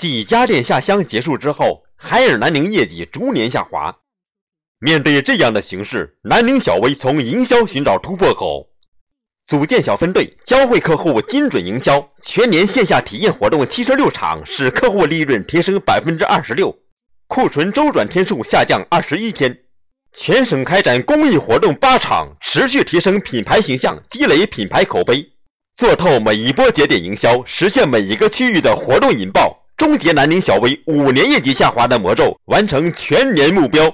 继家电下乡结束之后，海尔南宁业绩逐年下滑。面对这样的形势，南宁小微从营销寻找突破口，组建小分队，教会客户精准营销。全年线下体验活动七十六场，使客户利润提升百分之二十六，库存周转天数下降二十一天。全省开展公益活动八场，持续提升品牌形象，积累品牌口碑，做透每一波节点营销，实现每一个区域的活动引爆，终结南宁小微五年业绩下滑的魔咒，完成全年目标。